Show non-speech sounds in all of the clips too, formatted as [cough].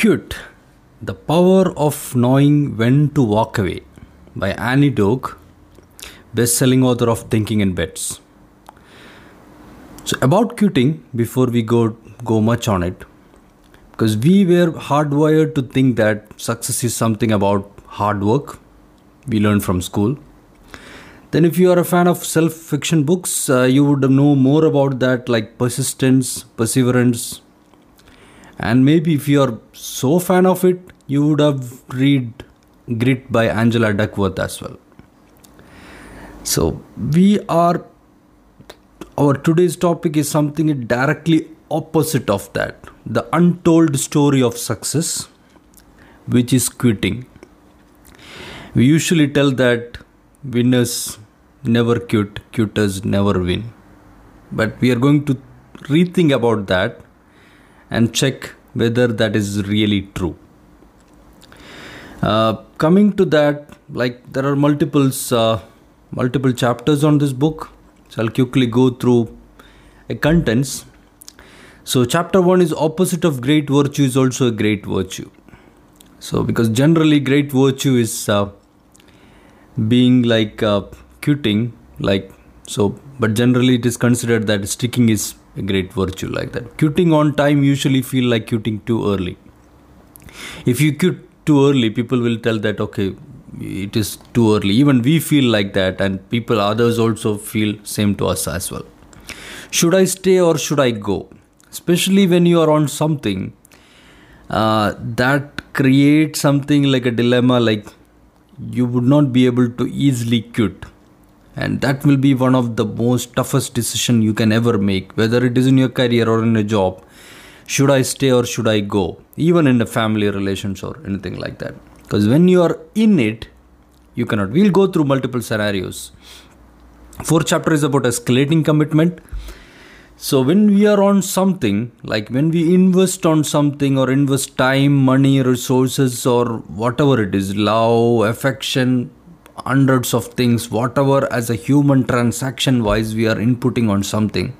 Quit The Power of Knowing When to Walk Away by Annie Duke, best selling author of Thinking in Bets. So, about quitting, before we go, go much on it, because we were hardwired to think that success is something about hard work, we learned from school. Then, if you are a fan of self fiction books, uh, you would know more about that, like persistence, perseverance, and maybe if you are so fan of it you would have read grit by angela duckworth as well. So we are our today's topic is something directly opposite of that. The untold story of success which is quitting. We usually tell that winners never quit quitters never win. But we are going to rethink about that and check whether that is really true. Uh, coming to that, like there are multiples, uh, multiple chapters on this book, so I'll quickly go through a contents. So, chapter one is opposite of great virtue is also a great virtue. So, because generally great virtue is uh, being like uh, like so, but generally it is considered that sticking is a great virtue like that. Quitting on time usually feel like quitting too early. If you quit too early, people will tell that okay, it is too early. Even we feel like that, and people others also feel same to us as well. Should I stay or should I go? Especially when you are on something uh, that creates something like a dilemma, like you would not be able to easily quit and that will be one of the most toughest decision you can ever make whether it is in your career or in a job. Should i stay or should i go? Even in a family relations or anything like that. Because when you are in it you cannot. We'll go through multiple scenarios. Fourth chapter is about escalating commitment. So when we are on something like when we invest on something or invest time money resources or whatever it is love affection hundreds of things, whatever as a human transaction wise we are inputting on something,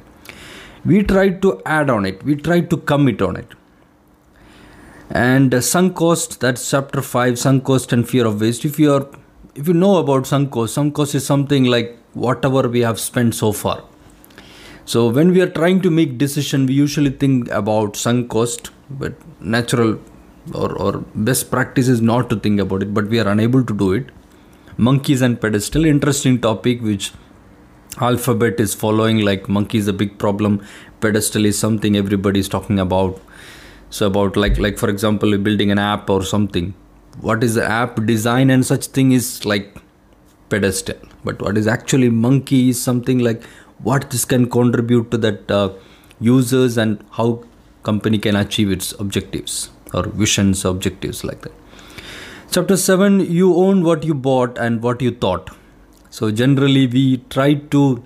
we try to add on it, we try to commit on it. And uh, sunk cost, that's chapter 5, sunk cost and fear of waste. If you are if you know about sunk cost, sunk cost is something like whatever we have spent so far. So when we are trying to make decision, we usually think about sunk cost, but natural or, or best practice is not to think about it, but we are unable to do it monkeys and pedestal. Interesting topic which alphabet is following like monkey is a big problem pedestal is something everybody is talking about. So about like like for example building an app or something. What is the app design and such thing is like pedestal. But what is actually monkey is something like what this can contribute to that uh, users and how company can achieve its objectives or visions objectives like that Chapter 7 You own what you bought and what you thought. So, generally, we try to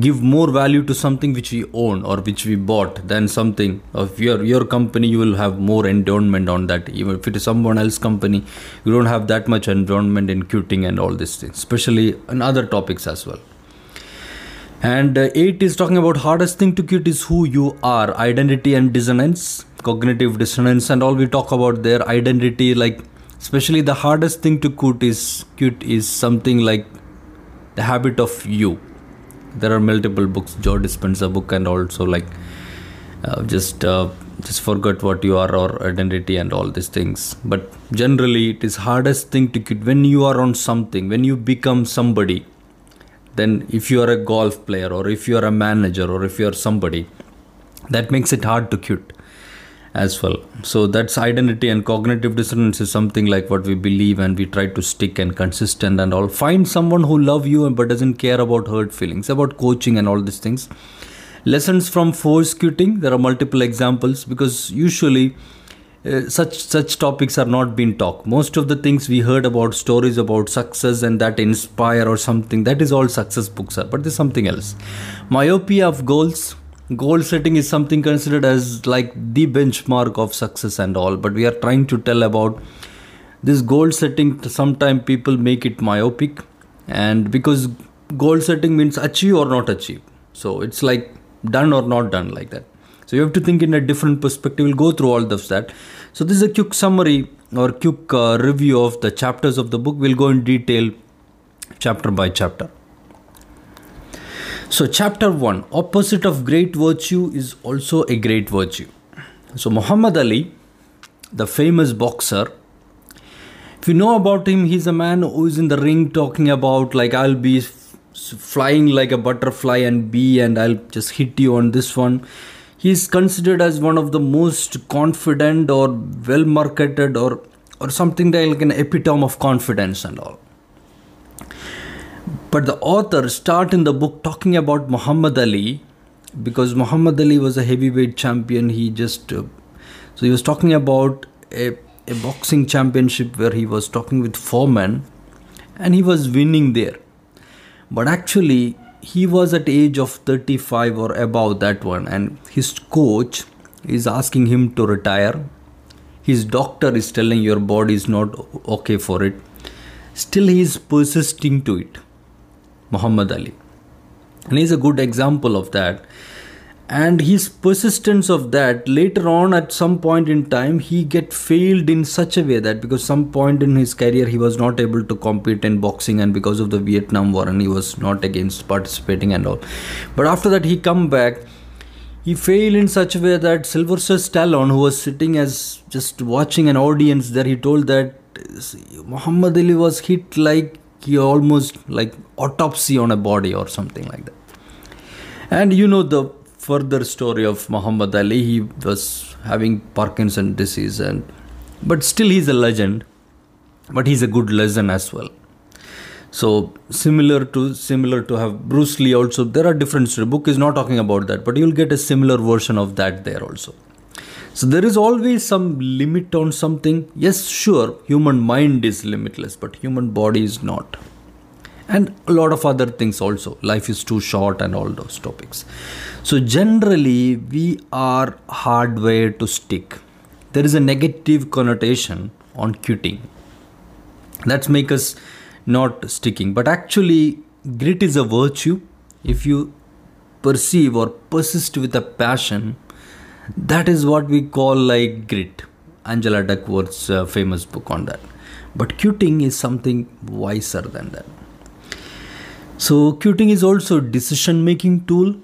give more value to something which we own or which we bought than something of your your company. You will have more endowment on that. Even if it is someone else company you don't have that much endowment in quitting and all these things especially in other topics as well and uh, 8 is talking about hardest thing to quit is who you are. Identity and dissonance cognitive dissonance and all we talk about their identity like especially the hardest thing to quit is quit is something like the habit of you. There are multiple books. Joe dispenza book and also like uh, just uh, just forget what you are or identity and all these things. But generally it is hardest thing to quit when you are on something when you become somebody then if you are a golf player or if you are a manager or if you are somebody that makes it hard to quit as well. So that's identity and cognitive dissonance is something like what we believe and we try to stick and consistent and all. Find someone who love you but doesn't care about hurt feelings, about coaching and all these things. Lessons from force quitting. There are multiple examples because usually uh, such such topics are not being talked. Most of the things we heard about stories about success and that inspire or something that is all success books are, but there's something else. Myopia of goals goal setting is something considered as like the benchmark of success and all but we are trying to tell about this goal setting sometimes people make it myopic and because goal setting means achieve or not achieve so it's like done or not done like that So you have to think in a different perspective. We'll go through all of that. So this is a quick summary or quick uh, review of the chapters of the book. We'll go in detail chapter by chapter. So, chapter 1 Opposite of great virtue is also a great virtue. So, Muhammad Ali, the famous boxer, if you know about him, he's a man who is in the ring talking about, like, I'll be flying like a butterfly and bee, and I'll just hit you on this one. He's considered as one of the most confident or well marketed or or something like an epitome of confidence and all but the author start in the book talking about Muhammad Ali because Muhammad Ali was a heavyweight champion. He just uh, so he was talking about a, a boxing championship where he was talking with four men and he was winning there. But actually he was at age of 35 or above that one and his coach is asking him to retire. His doctor is telling your body is not okay for it. Still he is persisting to it Muhammad Ali. And he's a good example of that. And his persistence of that later on at some point in time he get failed in such a way that because some point in his career he was not able to compete in boxing and because of the Vietnam War and he was not against participating and all. But after that he come back he failed in such a way that Sylvester Stallone, who was sitting as just watching an audience there, he told that Muhammad Ali was hit like he almost like autopsy on a body or something like that and you know the further story of muhammad ali he was having parkinson disease and but still he's a legend but he's a good legend as well so similar to similar to have bruce lee also there are different story book is not talking about that but you'll get a similar version of that there also so there is always some limit on something. Yes, sure, human mind is limitless, but human body is not. And a lot of other things also. Life is too short and all those topics. So generally, we are hardwired to stick. There is a negative connotation on quitting. That's make us not sticking. But actually, grit is a virtue. If you perceive or persist with a passion, that is what we call like grit angela duckworth's uh, famous book on that but quitting is something wiser than that so quitting is also decision making tool.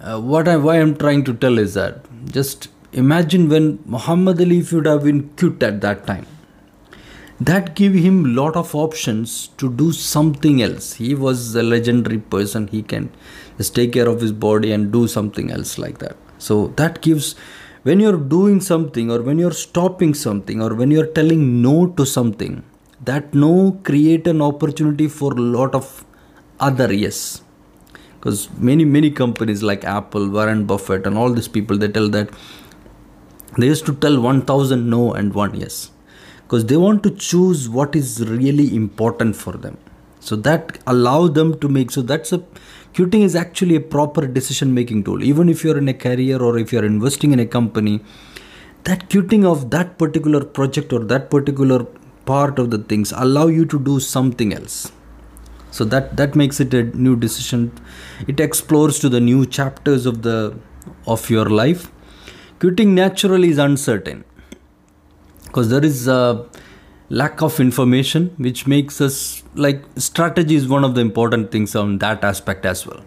Uh, what I, why i'm trying to tell is that just imagine when muhammad ali would have been quit at that time. That gave him lot of options to do something else. He was a legendary person. He can just take care of his body and do something else like that. So that gives when you're doing something or when you're stopping something or when you're telling no to something that no create an opportunity for a lot of other yes. Because many many companies like apple warren buffett and all these people they tell that they used to tell 1000 no and one yes. Because they want to choose what is really important for them. So that allow them to make so that's a quitting is actually a proper decision making tool. Even if you're in a career or if you're investing in a company that quitting of that particular project or that particular part of the things allow you to do something else so that that makes it a new decision. It explores to the new chapters of the of your life. Quitting naturally is uncertain because there is a lack of information which makes us like strategy is one of the important things on that aspect as well.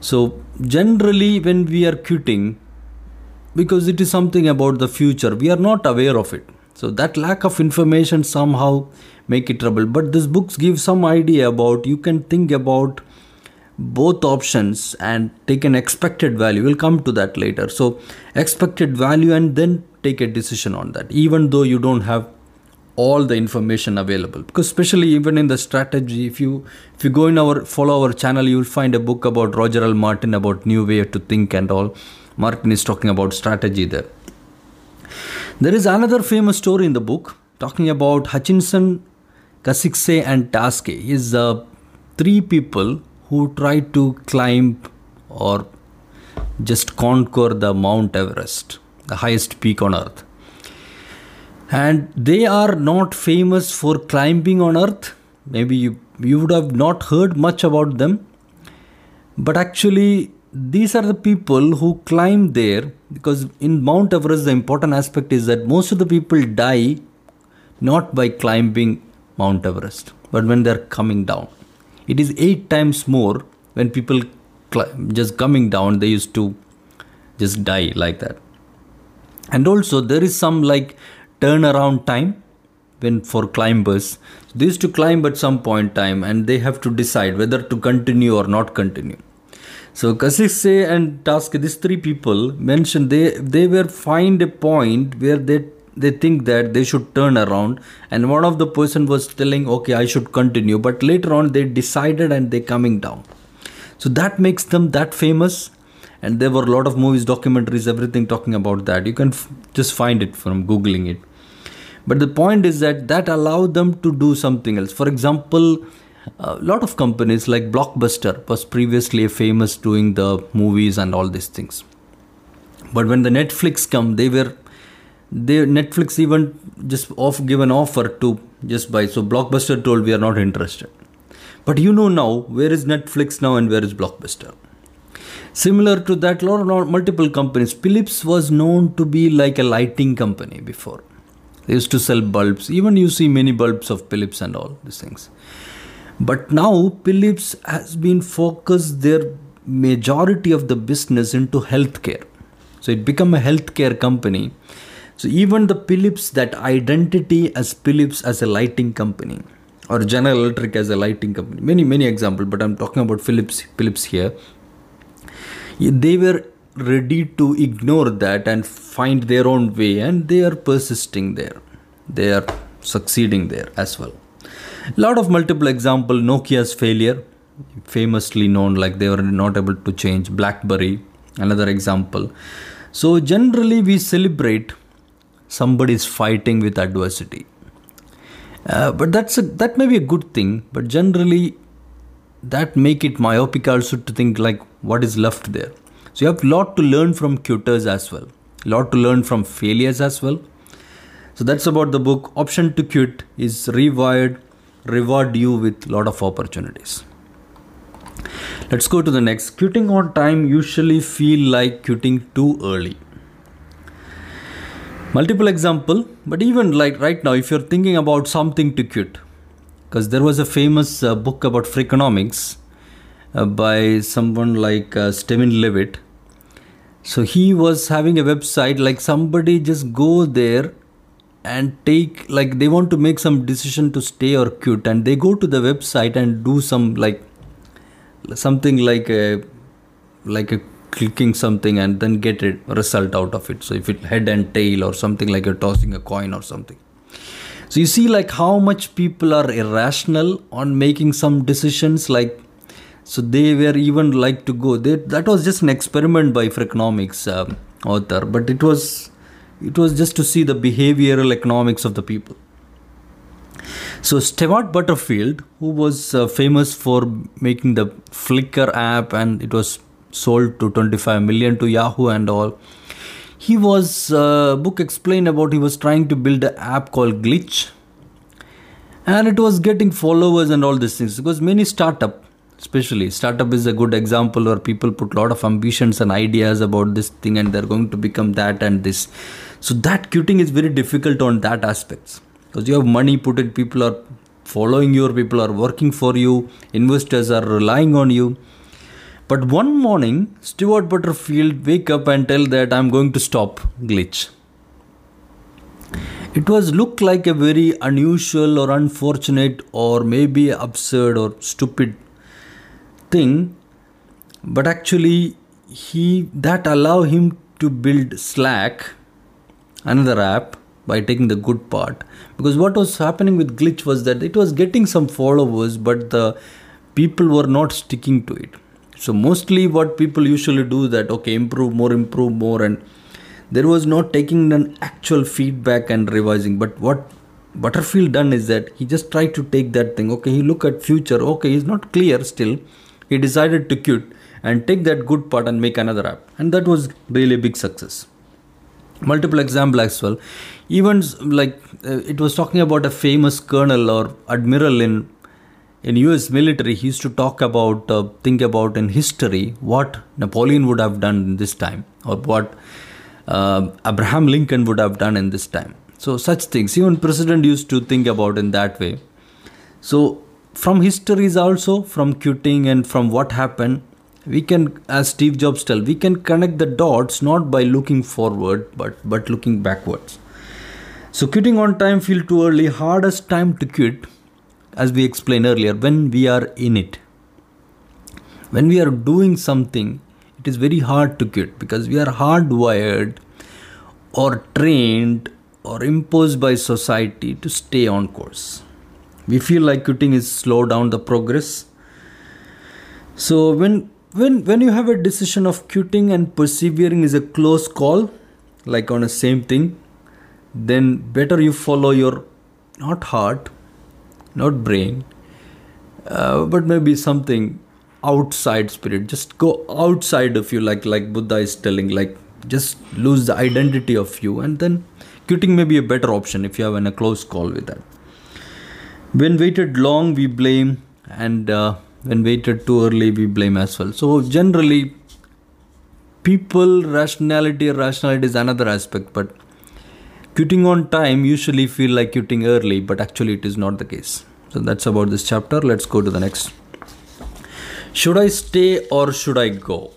So generally when we are quitting because it is something about the future we are not aware of it. So that lack of information somehow make it trouble. But this books give some idea about you can think about both options and take an expected value. We'll come to that later. So expected value and then take a decision on that even though you don't have all the information available. Because especially even in the strategy if you if you go in our follow our channel you will find a book about roger l. Martin about new way to think and all. Martin is talking about strategy there. There is another famous story in the book talking about Hutchison Kasischke and taske is uh, three people who tried to climb or just conquer the mount everest the highest peak on earth. And they are not famous for climbing on earth. Maybe you, you would have not heard much about them. But actually these are the people who climb there because in Mount Everest, the important aspect is that most of the people die not by climbing Mount Everest, but when they're coming down. It is eight times more when people cl- just coming down, they used to just die like that. And also, there is some like turnaround time when for climbers. They used to climb at some point time and they have to decide whether to continue or not continue so Kasischke and Taske, these three people mentioned they they were find a point where they they think that they should turn around. And one of the person was telling okay I should continue. But later on they decided and they coming down. So that makes them that famous. And there were a lot of movies documentaries everything talking about that. You can f- just find it from googling it. But the point is that that allowed them to do something else. For example a lot of companies like blockbuster was previously famous doing the movies and all these things. But when the netflix come they were they netflix even just off give an offer to just buy. So blockbuster told we are not interested. But you know now where is netflix now and where is blockbuster? Similar to that lot of multiple companies. Philips was known to be like a lighting company before. They used to sell bulbs. Even you see many bulbs of philips and all these things. But now Philips has been focused their majority of the business into healthcare. So it become a healthcare company. So even the Philips, that identity as Philips as a lighting company or General Electric as a lighting company, many, many examples, but I'm talking about Philips, Philips here. They were ready to ignore that and find their own way and they are persisting there. They are succeeding there as well A lot of multiple example nokia's failure famously known like they were not able to change blackberry another example so generally we celebrate somebody is fighting with adversity uh, but that's a, that may be a good thing but generally that make it myopic also to think like what is left there so you have lot to learn from quitters as well lot to learn from failures as well so that's about the book option to quit is rewired reward you with lot of opportunities. Let's go to the next. Quitting on time usually feel like quitting too early. Multiple example, but even like right now, if you're thinking about something to quit, because there was a famous uh, book about Freakonomics uh, by someone like uh, Steven Levitt. So he was having a website like somebody just go there and take like they want to make some decision to stay or quit and they go to the website and do some like something like a like a clicking something and then get a result out of it. So if it head and tail or something like you're tossing a coin or something. So you see like how much people are irrational on making some decisions like so they were even like to go they, that was just an experiment by freakonomics um, author but it was it was just to see the behavioral economics of the people. So Stewart Butterfield, who was uh, famous for making the Flickr app and it was sold to 25 million to Yahoo and all, he was uh, book explained about he was trying to build an app called Glitch, and it was getting followers and all these things because many startup especially startup is a good example where people put lot of ambitions and ideas about this thing and they're going to become that and this. So that quitting is very difficult on that aspects because you have money put in people are following you people are working for you investors are relying on you but one morning Stewart Butterfield wake up and tell that i'm going to stop glitch. It was look like a very unusual or unfortunate or maybe absurd or stupid thing. But actually he that allow him to build slack another app by taking the good part. Because what was happening with glitch was that it was getting some followers but the people were not sticking to it so mostly what people usually do that okay improve more improve more and there was not taking an actual feedback and revising. But what butterfield done is that he just tried to take that thing. Okay he look at future. Okay he's not clear still. He decided to quit and take that good part and make another app. And that was really big success. Multiple example as well. Even like uh, it was talking about a famous colonel or admiral in in US military, he used to talk about, uh, think about in history what Napoleon would have done in this time or what uh, Abraham Lincoln would have done in this time. So such things, even president used to think about in that way. So from histories also, from quitting and from what happened, we can, as Steve Jobs tell, we can connect the dots not by looking forward, but but looking backwards. So quitting on time feel too early. Hardest time to quit, as we explained earlier, when we are in it. When we are doing something, it is very hard to quit because we are hardwired or trained or imposed by society to stay on course. We feel like quitting is slow down the progress. So when when when you have a decision of quitting and persevering is a close call, like on a same thing, then better you follow your not heart, not brain, uh, but maybe something outside spirit. Just go outside of you, like like Buddha is telling, like just lose the identity of you, and then quitting may be a better option if you have a close call with that. When waited long, we blame, and uh, when waited too early, we blame as well. So generally, people rationality, rationality is another aspect, but quitting on time usually feel like quitting early, but actually it is not the case. So that's about this chapter. Let's go to the next. Should I stay or should I go?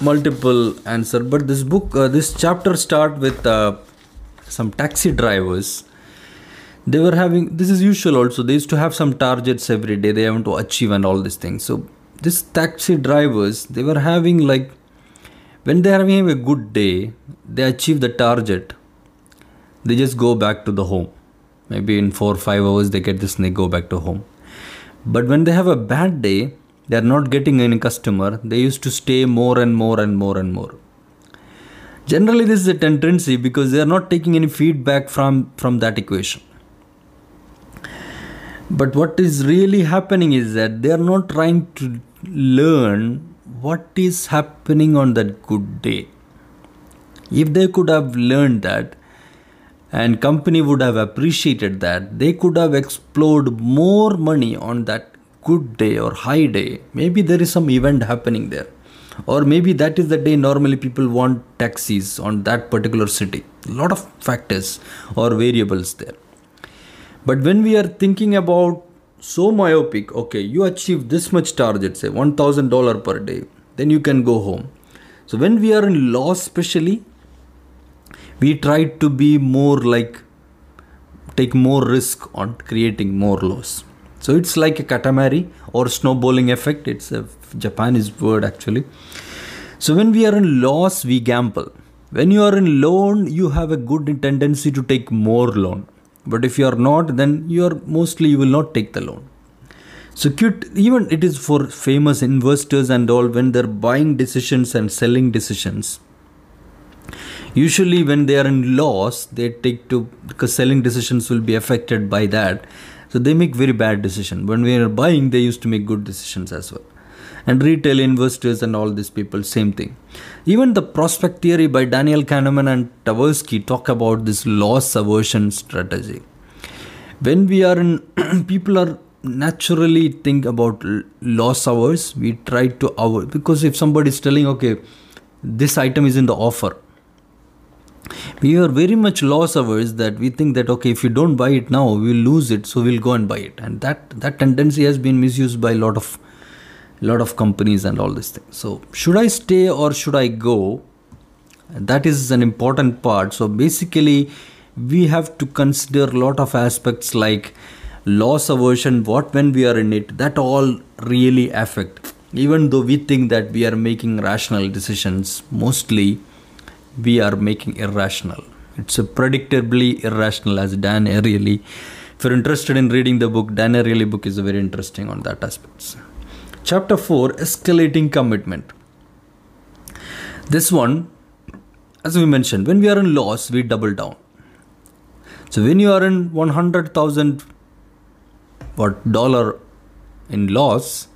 Multiple answer, but this book, uh, this chapter start with uh, some taxi drivers they were having this is usual also they used to have some targets every day they have to achieve and all these things so this taxi drivers they were having like when they are having a good day they achieve the target they just go back to the home. Maybe in four or five hours they get this and they go back to home. But when they have a bad day they are not getting any customer. They used to stay more and more and more and more. Generally this is a tendency because they are not taking any feedback from from that equation. But what is really happening is that they are not trying to learn what is happening on that good day. If they could have learned that and company would have appreciated that. They could have explored more money on that good day or high day. Maybe there is some event happening there. Or maybe that is the day normally people want taxis on that particular city. A lot of factors or variables there. But when we are thinking about so myopic okay you achieve this much target say $1000 per day then you can go home. So when we are in loss especially we try to be more like take more risk on creating more loss so it's like a katamari or snowballing effect. It's a Japanese word actually. So when we are in loss, we gamble. When you are in loan, you have a good tendency to take more loan. But if you are not, then you are mostly you will not take the loan. So cute, even it is for famous investors and all when they're buying decisions and selling decisions. Usually when they are in loss, they take to because selling decisions will be affected by that so they make very bad decision. When we are buying, they used to make good decisions as well. And retail investors and all these people, same thing. Even the prospect theory by Daniel Kahneman and Tversky talk about this loss aversion strategy. When we are in, [clears throat] people are naturally think about loss hours. We try to avoid because if somebody is telling, okay, this item is in the offer, we are very much loss averse that we think that okay if you don't buy it now we'll lose it so we'll go and buy it. And that that tendency has been misused by a lot of lot of companies and all these things. So should i stay or should i go? That is an important part. So basically we have to consider a lot of aspects like loss aversion what when we are in it that all really affect. Even though we think that we are making rational decisions mostly we are making irrational. It's a predictably irrational, as Dan Ariely. If you're interested in reading the book, Dan Ariely book is very interesting on that aspects. Chapter 4 Escalating Commitment. This one, as we mentioned, when we are in loss, we double down. So when you are in 100,000 what dollar in loss,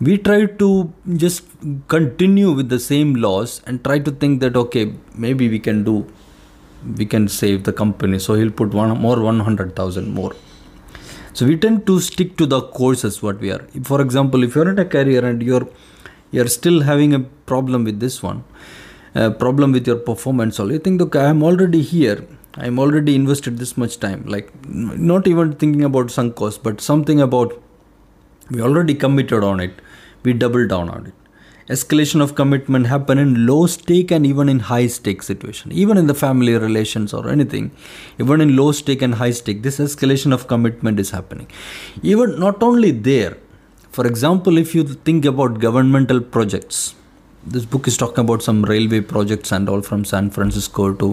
we try to just continue with the same laws and try to think that okay maybe we can do we can save the company. So he'll put one more 100000 more. So we tend to stick to the courses what we are. For example if you're not a carrier and you're you're still having a problem with this one a problem with your performance all you think okay i'm already here. I'm already invested this much time. Like not even thinking about sunk Sankos, but something about we already committed on it we double down on it. Escalation of commitment happen in low stake and even in high stake situation. Even in the family relations or anything even in low stake and high stake this escalation of commitment is happening. Even not only there for example if you think about governmental projects this book is talking about some railway projects and all from san francisco to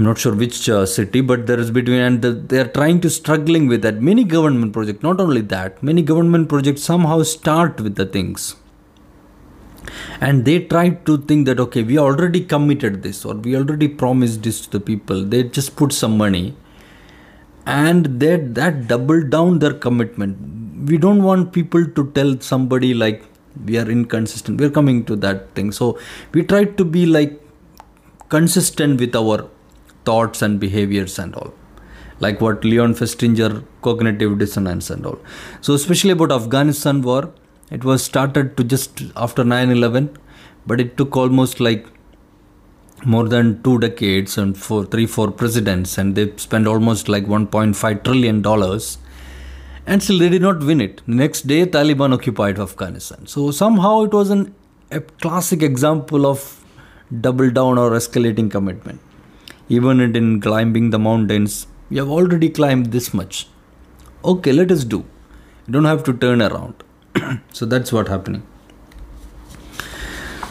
I'm not sure which uh, city, but there is between, and the, they are trying to struggling with that. Many government projects, not only that, many government projects somehow start with the things, and they try to think that okay, we already committed this or we already promised this to the people. They just put some money, and they that double down their commitment. We don't want people to tell somebody like we are inconsistent. We are coming to that thing, so we try to be like consistent with our thoughts and behaviors and all. Like what leon festinger cognitive dissonance and all. So especially about afghanistan war it was started to just after 9-11 but it took almost like more than two decades and four three four presidents and they spent almost like 1.5 trillion dollars. And still they did not win it. Next day taliban occupied afghanistan. So somehow it was an, a classic example of double down or escalating commitment even in climbing the mountains we have already climbed this much. Okay let us do. You don't have to turn around. [clears throat] So that's what happening.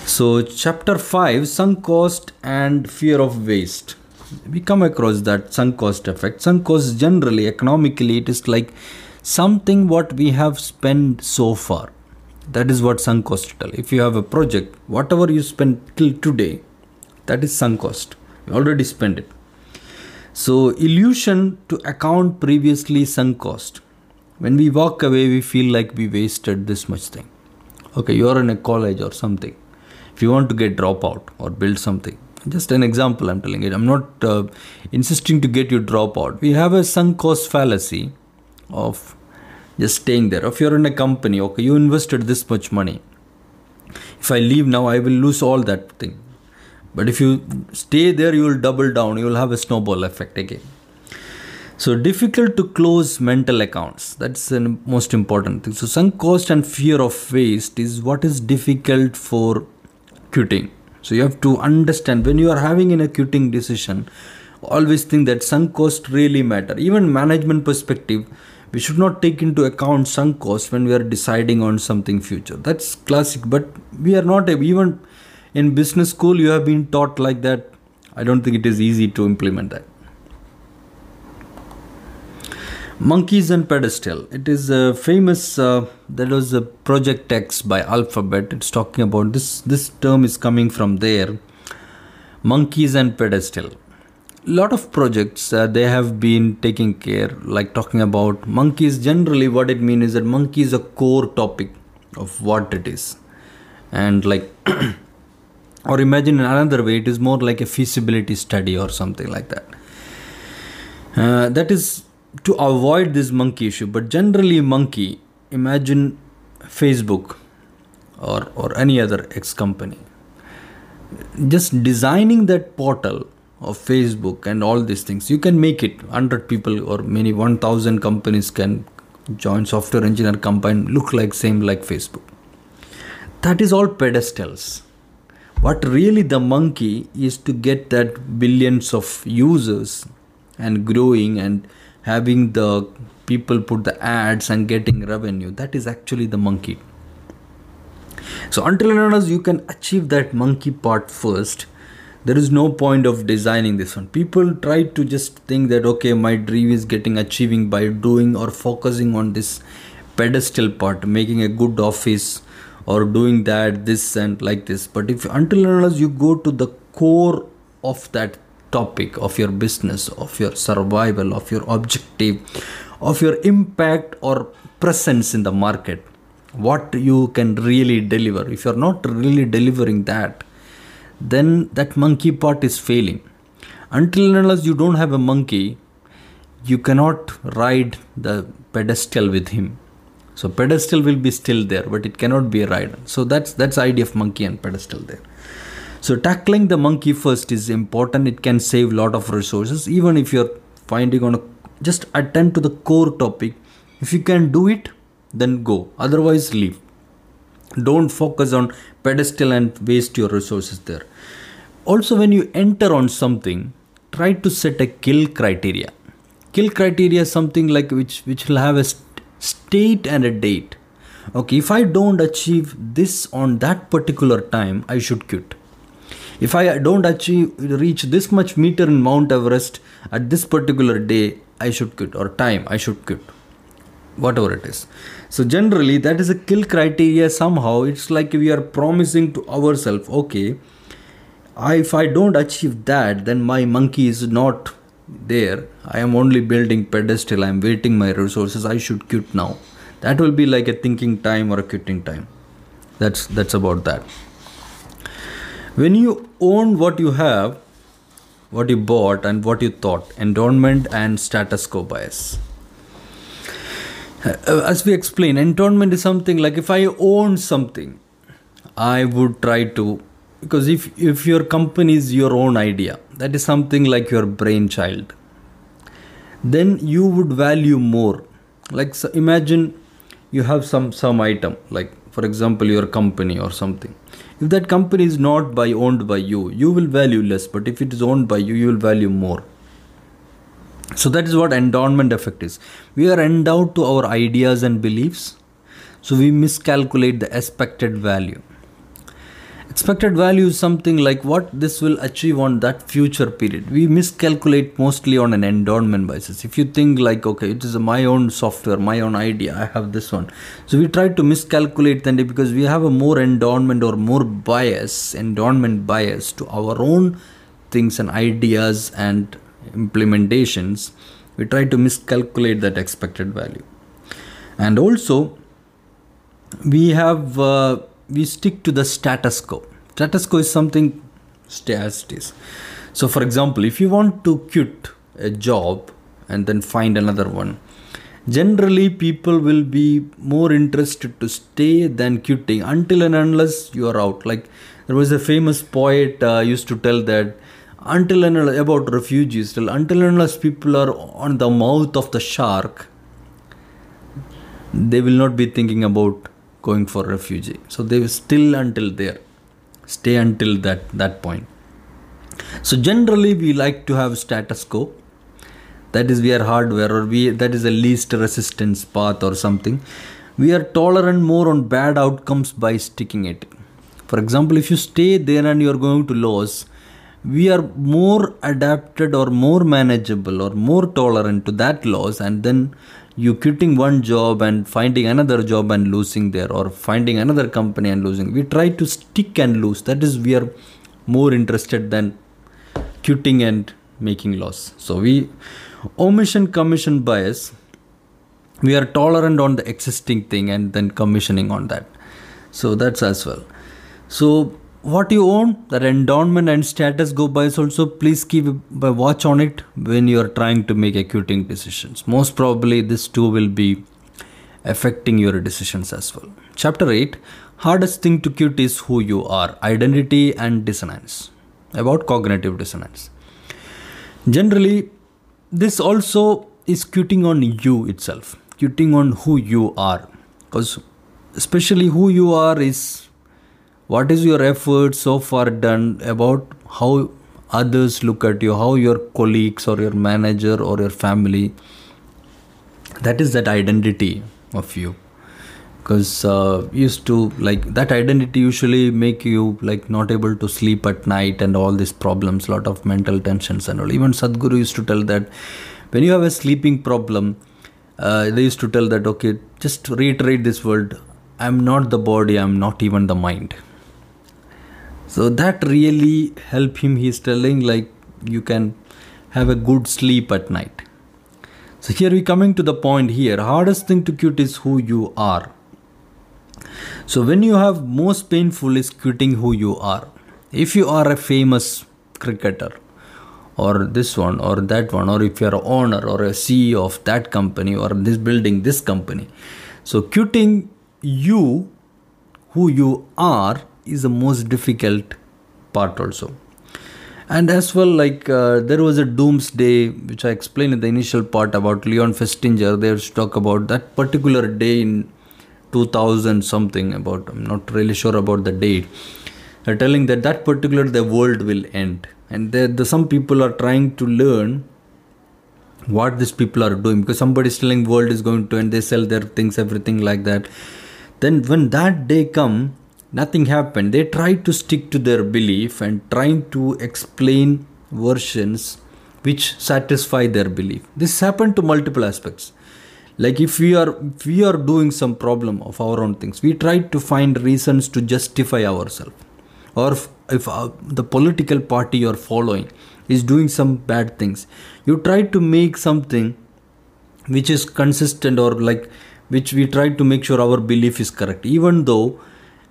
So chapter 5 sunk cost and fear of waste. We come across that sunk cost effect. Sunk cost generally economically it is like something what we have spent so far. That is what sunk cost tell. If you have a project whatever you spend till today that is sunk cost already spent it. So, illusion to account previously sunk cost. When we walk away, we feel like we wasted this much thing. Okay, you are in a college or something. If you want to get dropout or build something, just an example I'm telling it. I'm not uh, insisting to get you dropout. We have a sunk cost fallacy of just staying there. If you're in a company, okay, you invested this much money. If I leave now, I will lose all that thing but if you stay there you will double down. You will have a snowball effect again. So difficult to close mental accounts. That's the most important thing. So sunk cost and fear of waste is what is difficult for quitting. So you have to understand when you are having an acute decision always think that sunk cost really matter. Even management perspective we should not take into account sunk cost when we are deciding on something future. That's classic but we are not even in business school you have been taught like that. I don't think it is easy to implement that. Monkeys and pedestal. It is a famous uh, that was a project text by alphabet. It's talking about this this term is coming from there. Monkeys and pedestal. Lot of projects uh, they have been taking care like talking about monkeys. Generally what it means is that monkey is a core topic of what it is. And like [clears throat] or imagine in another way it is more like a feasibility study or something like that. Uh, that is to avoid this monkey issue but generally monkey imagine facebook or or any other x company. Just designing that portal of facebook and all these things you can make it. 100 people or many 1000 companies can join software engineer combine look like same like facebook. That is all pedestals what really the monkey is to get that billions of users and growing and having the people put the ads and getting revenue that is actually the monkey. So until and unless you can achieve that monkey part first there is no point of designing this one. People try to just think that okay my dream is getting achieving by doing or focusing on this pedestal part making a good office or doing that this and like this. But if until unless you go to the core of that topic of your business of your survival of your objective of your impact or presence in the market what you can really deliver. If you're not really delivering that then that monkey part is failing. Until unless you don't have a monkey you cannot ride the pedestal with him so pedestal will be still there but it cannot be a rider. so that's that's idea of monkey and pedestal there. So tackling the monkey first is important. It can save lot of resources. Even if you're finding on a just attend to the core topic. If you can do it then go. Otherwise leave. Don't focus on pedestal and waste your resources there. Also when you enter on something try to set a kill criteria. Kill criteria something like which which will have a state and a date. Okay if i don't achieve this on that particular time i should quit. If i don't achieve reach this much meter in mount everest at this particular day i should quit or time i should quit. Whatever it is. So generally that is a kill criteria somehow. It's like we are promising to ourselves okay if i don't achieve that then my monkey is not there i am only building pedestal i'm waiting my resources i should quit now. That will be like a thinking time or a quitting time. That's that's about that. When you own what you have what you bought and what you thought endowment and status quo bias. Uh, as we explain endowment is something like if i own something i would try to because if if your company is your own idea that is something like your brainchild then you would value more. Like so imagine you have some some item like for example your company or something. If that company is not by owned by you you will value less but if it is owned by you you will value more. So that is what endowment effect is. We are endowed to our ideas and beliefs so we miscalculate the expected value expected value is something like what this will achieve on that future period. We miscalculate mostly on an endowment basis. If you think like okay it is my own software my own idea i have this one. So we try to miscalculate then because we have a more endowment or more bias endowment bias to our own things and ideas and implementations. We try to miscalculate that expected value. And also we have uh, we stick to the status quo. Status quo is something stay as it is. So, for example, if you want to quit a job and then find another one, generally people will be more interested to stay than quitting until and unless you are out. Like there was a famous poet uh, used to tell that until and unless, about refugees, till until and unless people are on the mouth of the shark, they will not be thinking about going for refugee. So they will still until there. Stay until that that point. So generally we like to have status quo. That is we are hardware or we that is a least resistance path or something. We are tolerant more on bad outcomes by sticking it. For example if you stay there and you are going to lose we are more adapted or more manageable or more tolerant to that loss and then you quitting one job and finding another job and losing there or finding another company and losing. We try to stick and lose. That is we are more interested than quitting and making loss. So we omission commission bias. We are tolerant on the existing thing and then commissioning on that. So that's as well. So what you own that endowment and status quo bias also please keep a watch on it when you are trying to make accounting decisions. Most probably this too will be affecting your decisions as well. Chapter 8 hardest thing to quit is who you are identity and dissonance. About cognitive dissonance. Generally this also is quitting on you itself quitting on who you are because especially who you are is what is your effort so far done about how others look at you? How your colleagues or your manager or your family? That is that identity of you. Because uh, used to like that identity usually make you like not able to sleep at night and all these problems lot of mental tensions and all. Even sadhguru used to tell that when you have a sleeping problem uh, they used to tell that okay just reiterate this word. I'm not the body i'm not even the mind so that really help him. He's telling like you can have a good sleep at night. So here we coming to the point here. Hardest thing to quit is who you are. So when you have most painful is quitting who you are. If you are a famous cricketer or this one or that one or if you're an owner or a ceo of that company or this building this company. So quitting you who you are is the most difficult part also. And as well like uh, there was a doomsday which i explained in the initial part about leon festinger. They talk about that particular day in 2000 something about i'm not really sure about the date. They're telling that that particular the world will end. And there the, some people are trying to learn what these people are doing because somebody is telling world is going to end they sell their things everything like that. Then when that day come nothing happened. They tried to stick to their belief and trying to explain versions which satisfy their belief. This happened to multiple aspects. Like if we are if we are doing some problem of our own things we try to find reasons to justify ourselves. Or if, if uh, the political party you're following is doing some bad things you try to make something which is consistent or like which we try to make sure our belief is correct. Even though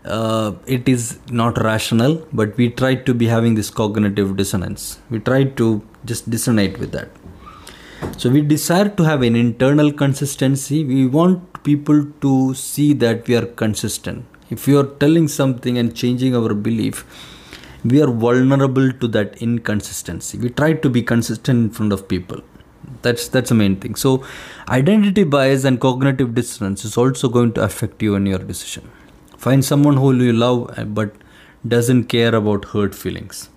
uh, it is not rational but we try to be having this cognitive dissonance. We try to just dissonate with that. So we desire to have an internal consistency. We want people to see that we are consistent. If we are telling something and changing our belief we are vulnerable to that inconsistency. We try to be consistent in front of people. That's that's the main thing. So identity bias and cognitive dissonance is also going to affect you in your decision find someone who you love uh, but doesn't care about hurt feelings.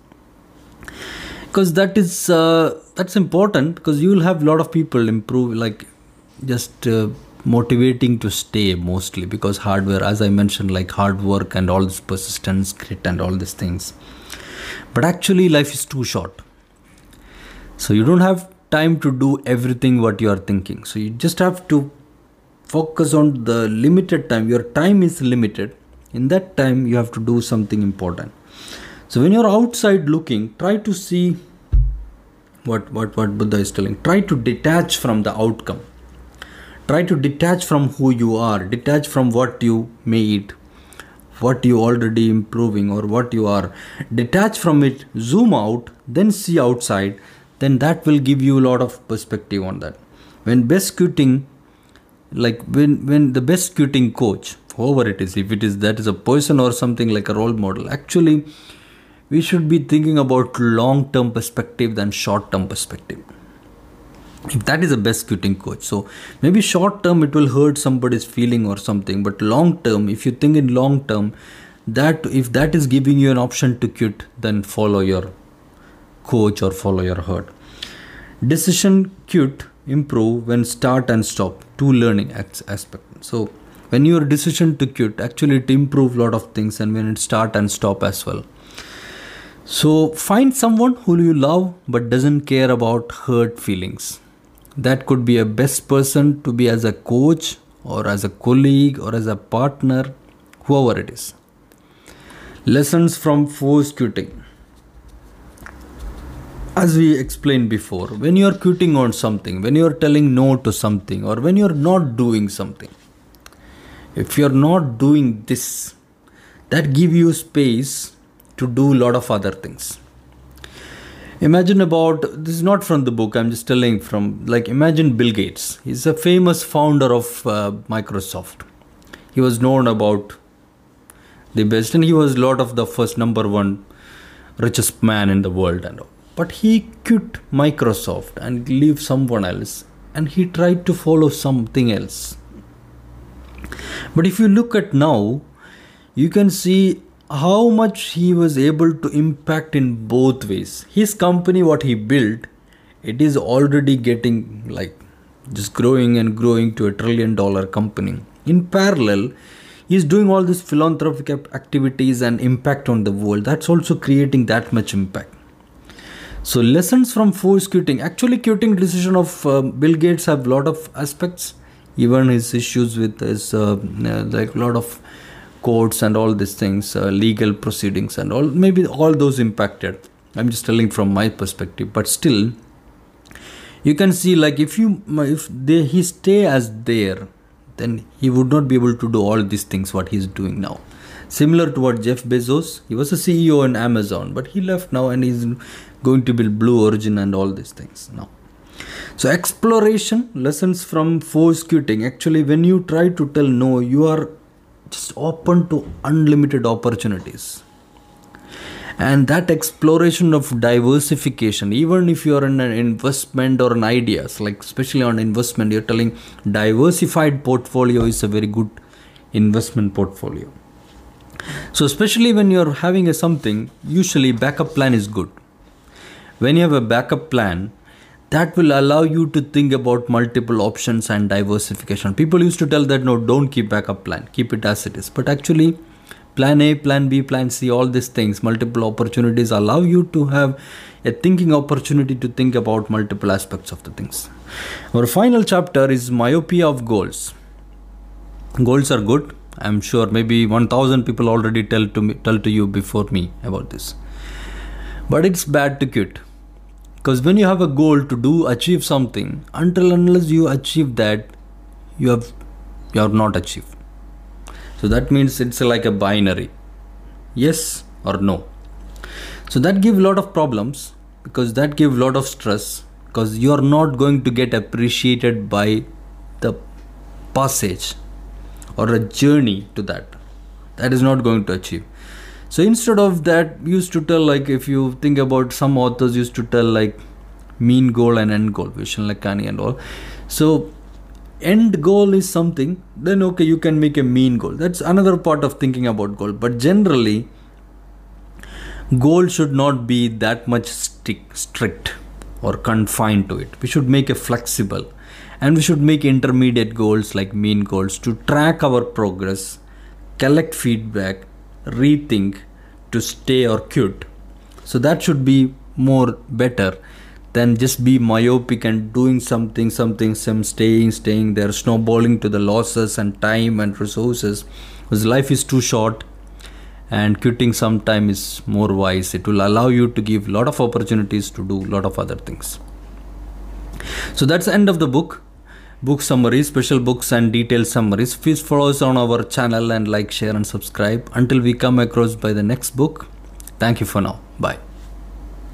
Because that is uh, that's important because you will have a lot of people improve like just uh, motivating to stay mostly because hardware as i mentioned like hard work and all this persistence grit and all these things. But actually life is too short. So you don't have time to do everything what you are thinking. So you just have to focus on the limited time. Your time is limited. In that time you have to do something important. So when you're outside looking try to see what what what buddha is telling. Try to detach from the outcome. Try to detach from who you are. Detach from what you made what you already improving or what you are. Detach from it zoom out then see outside. Then that will give you a lot of perspective on that. When best quitting like when when the best quitting coach whoever it is if it is that is a person or something like a role model actually we should be thinking about long term perspective than short term perspective if that is the best quitting coach so maybe short term it will hurt somebody's feeling or something but long term if you think in long term that if that is giving you an option to quit then follow your coach or follow your heart. Decision quit improve when start and stop two learning aspect. So when your decision to quit actually it improve lot of things and when it start and stop as well. So find someone who you love but doesn't care about hurt feelings. That could be a best person to be as a coach or as a colleague or as a partner, whoever it is. Lessons from forced quitting as we explained before when you are quitting on something when you are telling no to something or when you are not doing something if you are not doing this that give you space to do a lot of other things. Imagine about this is not from the book i'm just telling from like imagine bill gates. He's a famous founder of uh, microsoft. He was known about the best and he was lot of the first number one richest man in the world and all but he quit Microsoft and leave someone else and he tried to follow something else. But if you look at now, you can see how much he was able to impact in both ways. His company, what he built, it is already getting like just growing and growing to a trillion dollar company. In parallel, he's doing all these philanthropic activities and impact on the world. That's also creating that much impact. So lessons from force quitting. Actually, quitting decision of uh, Bill Gates have lot of aspects. Even his issues with his uh, uh, like lot of courts and all these things, uh, legal proceedings and all. Maybe all those impacted. I'm just telling from my perspective, but still, you can see like if you if they he stay as there, then he would not be able to do all these things what he's doing now similar to what Jeff Bezos. He was a CEO in Amazon, but he left now and he's going to be blue origin and all these things now. So exploration lessons from force quitting actually when you try to tell no you are just open to unlimited opportunities. And that exploration of diversification even if you are in an investment or an ideas like especially on investment you're telling diversified portfolio is a very good investment portfolio. So especially when you're having a something usually backup plan is good when you have a backup plan that will allow you to think about multiple options and diversification people used to tell that no don't keep backup plan keep it as it is but actually plan A, plan B, plan C, all these things, multiple opportunities allow you to have a thinking opportunity to think about multiple aspects of the things. Our final chapter is myopia of goals. Goals are good. I'm sure maybe 1000 people already tell to me tell to you before me about this. But it's bad to quit. Because when you have a goal to do achieve something, until unless you achieve that, you have you are not achieved so that means it's like a binary yes or no. So that give a lot of problems because that give a lot of stress because you are not going to get appreciated by the passage or a journey to that. That is not going to achieve. So instead of that, used to tell like if you think about some authors used to tell like mean goal and end goal, Vishen Lakhiani and all. So end goal is something then okay you can make a mean goal. That's another part of thinking about goal. But generally goal should not be that much strict strict or confined to it. We should make it flexible and we should make intermediate goals like mean goals to track our progress collect feedback rethink to stay or quit. So that should be more better than just be myopic and doing something something some staying staying there snowballing to the losses and time and resources. Because life is too short and quitting sometime is more wise. It will allow you to give lot of opportunities to do lot of other things. So that's the end of the book book summaries special books and detailed summaries. Please follow us on our channel and like share and subscribe. Until we come across by the next book. Thank you for now. Bye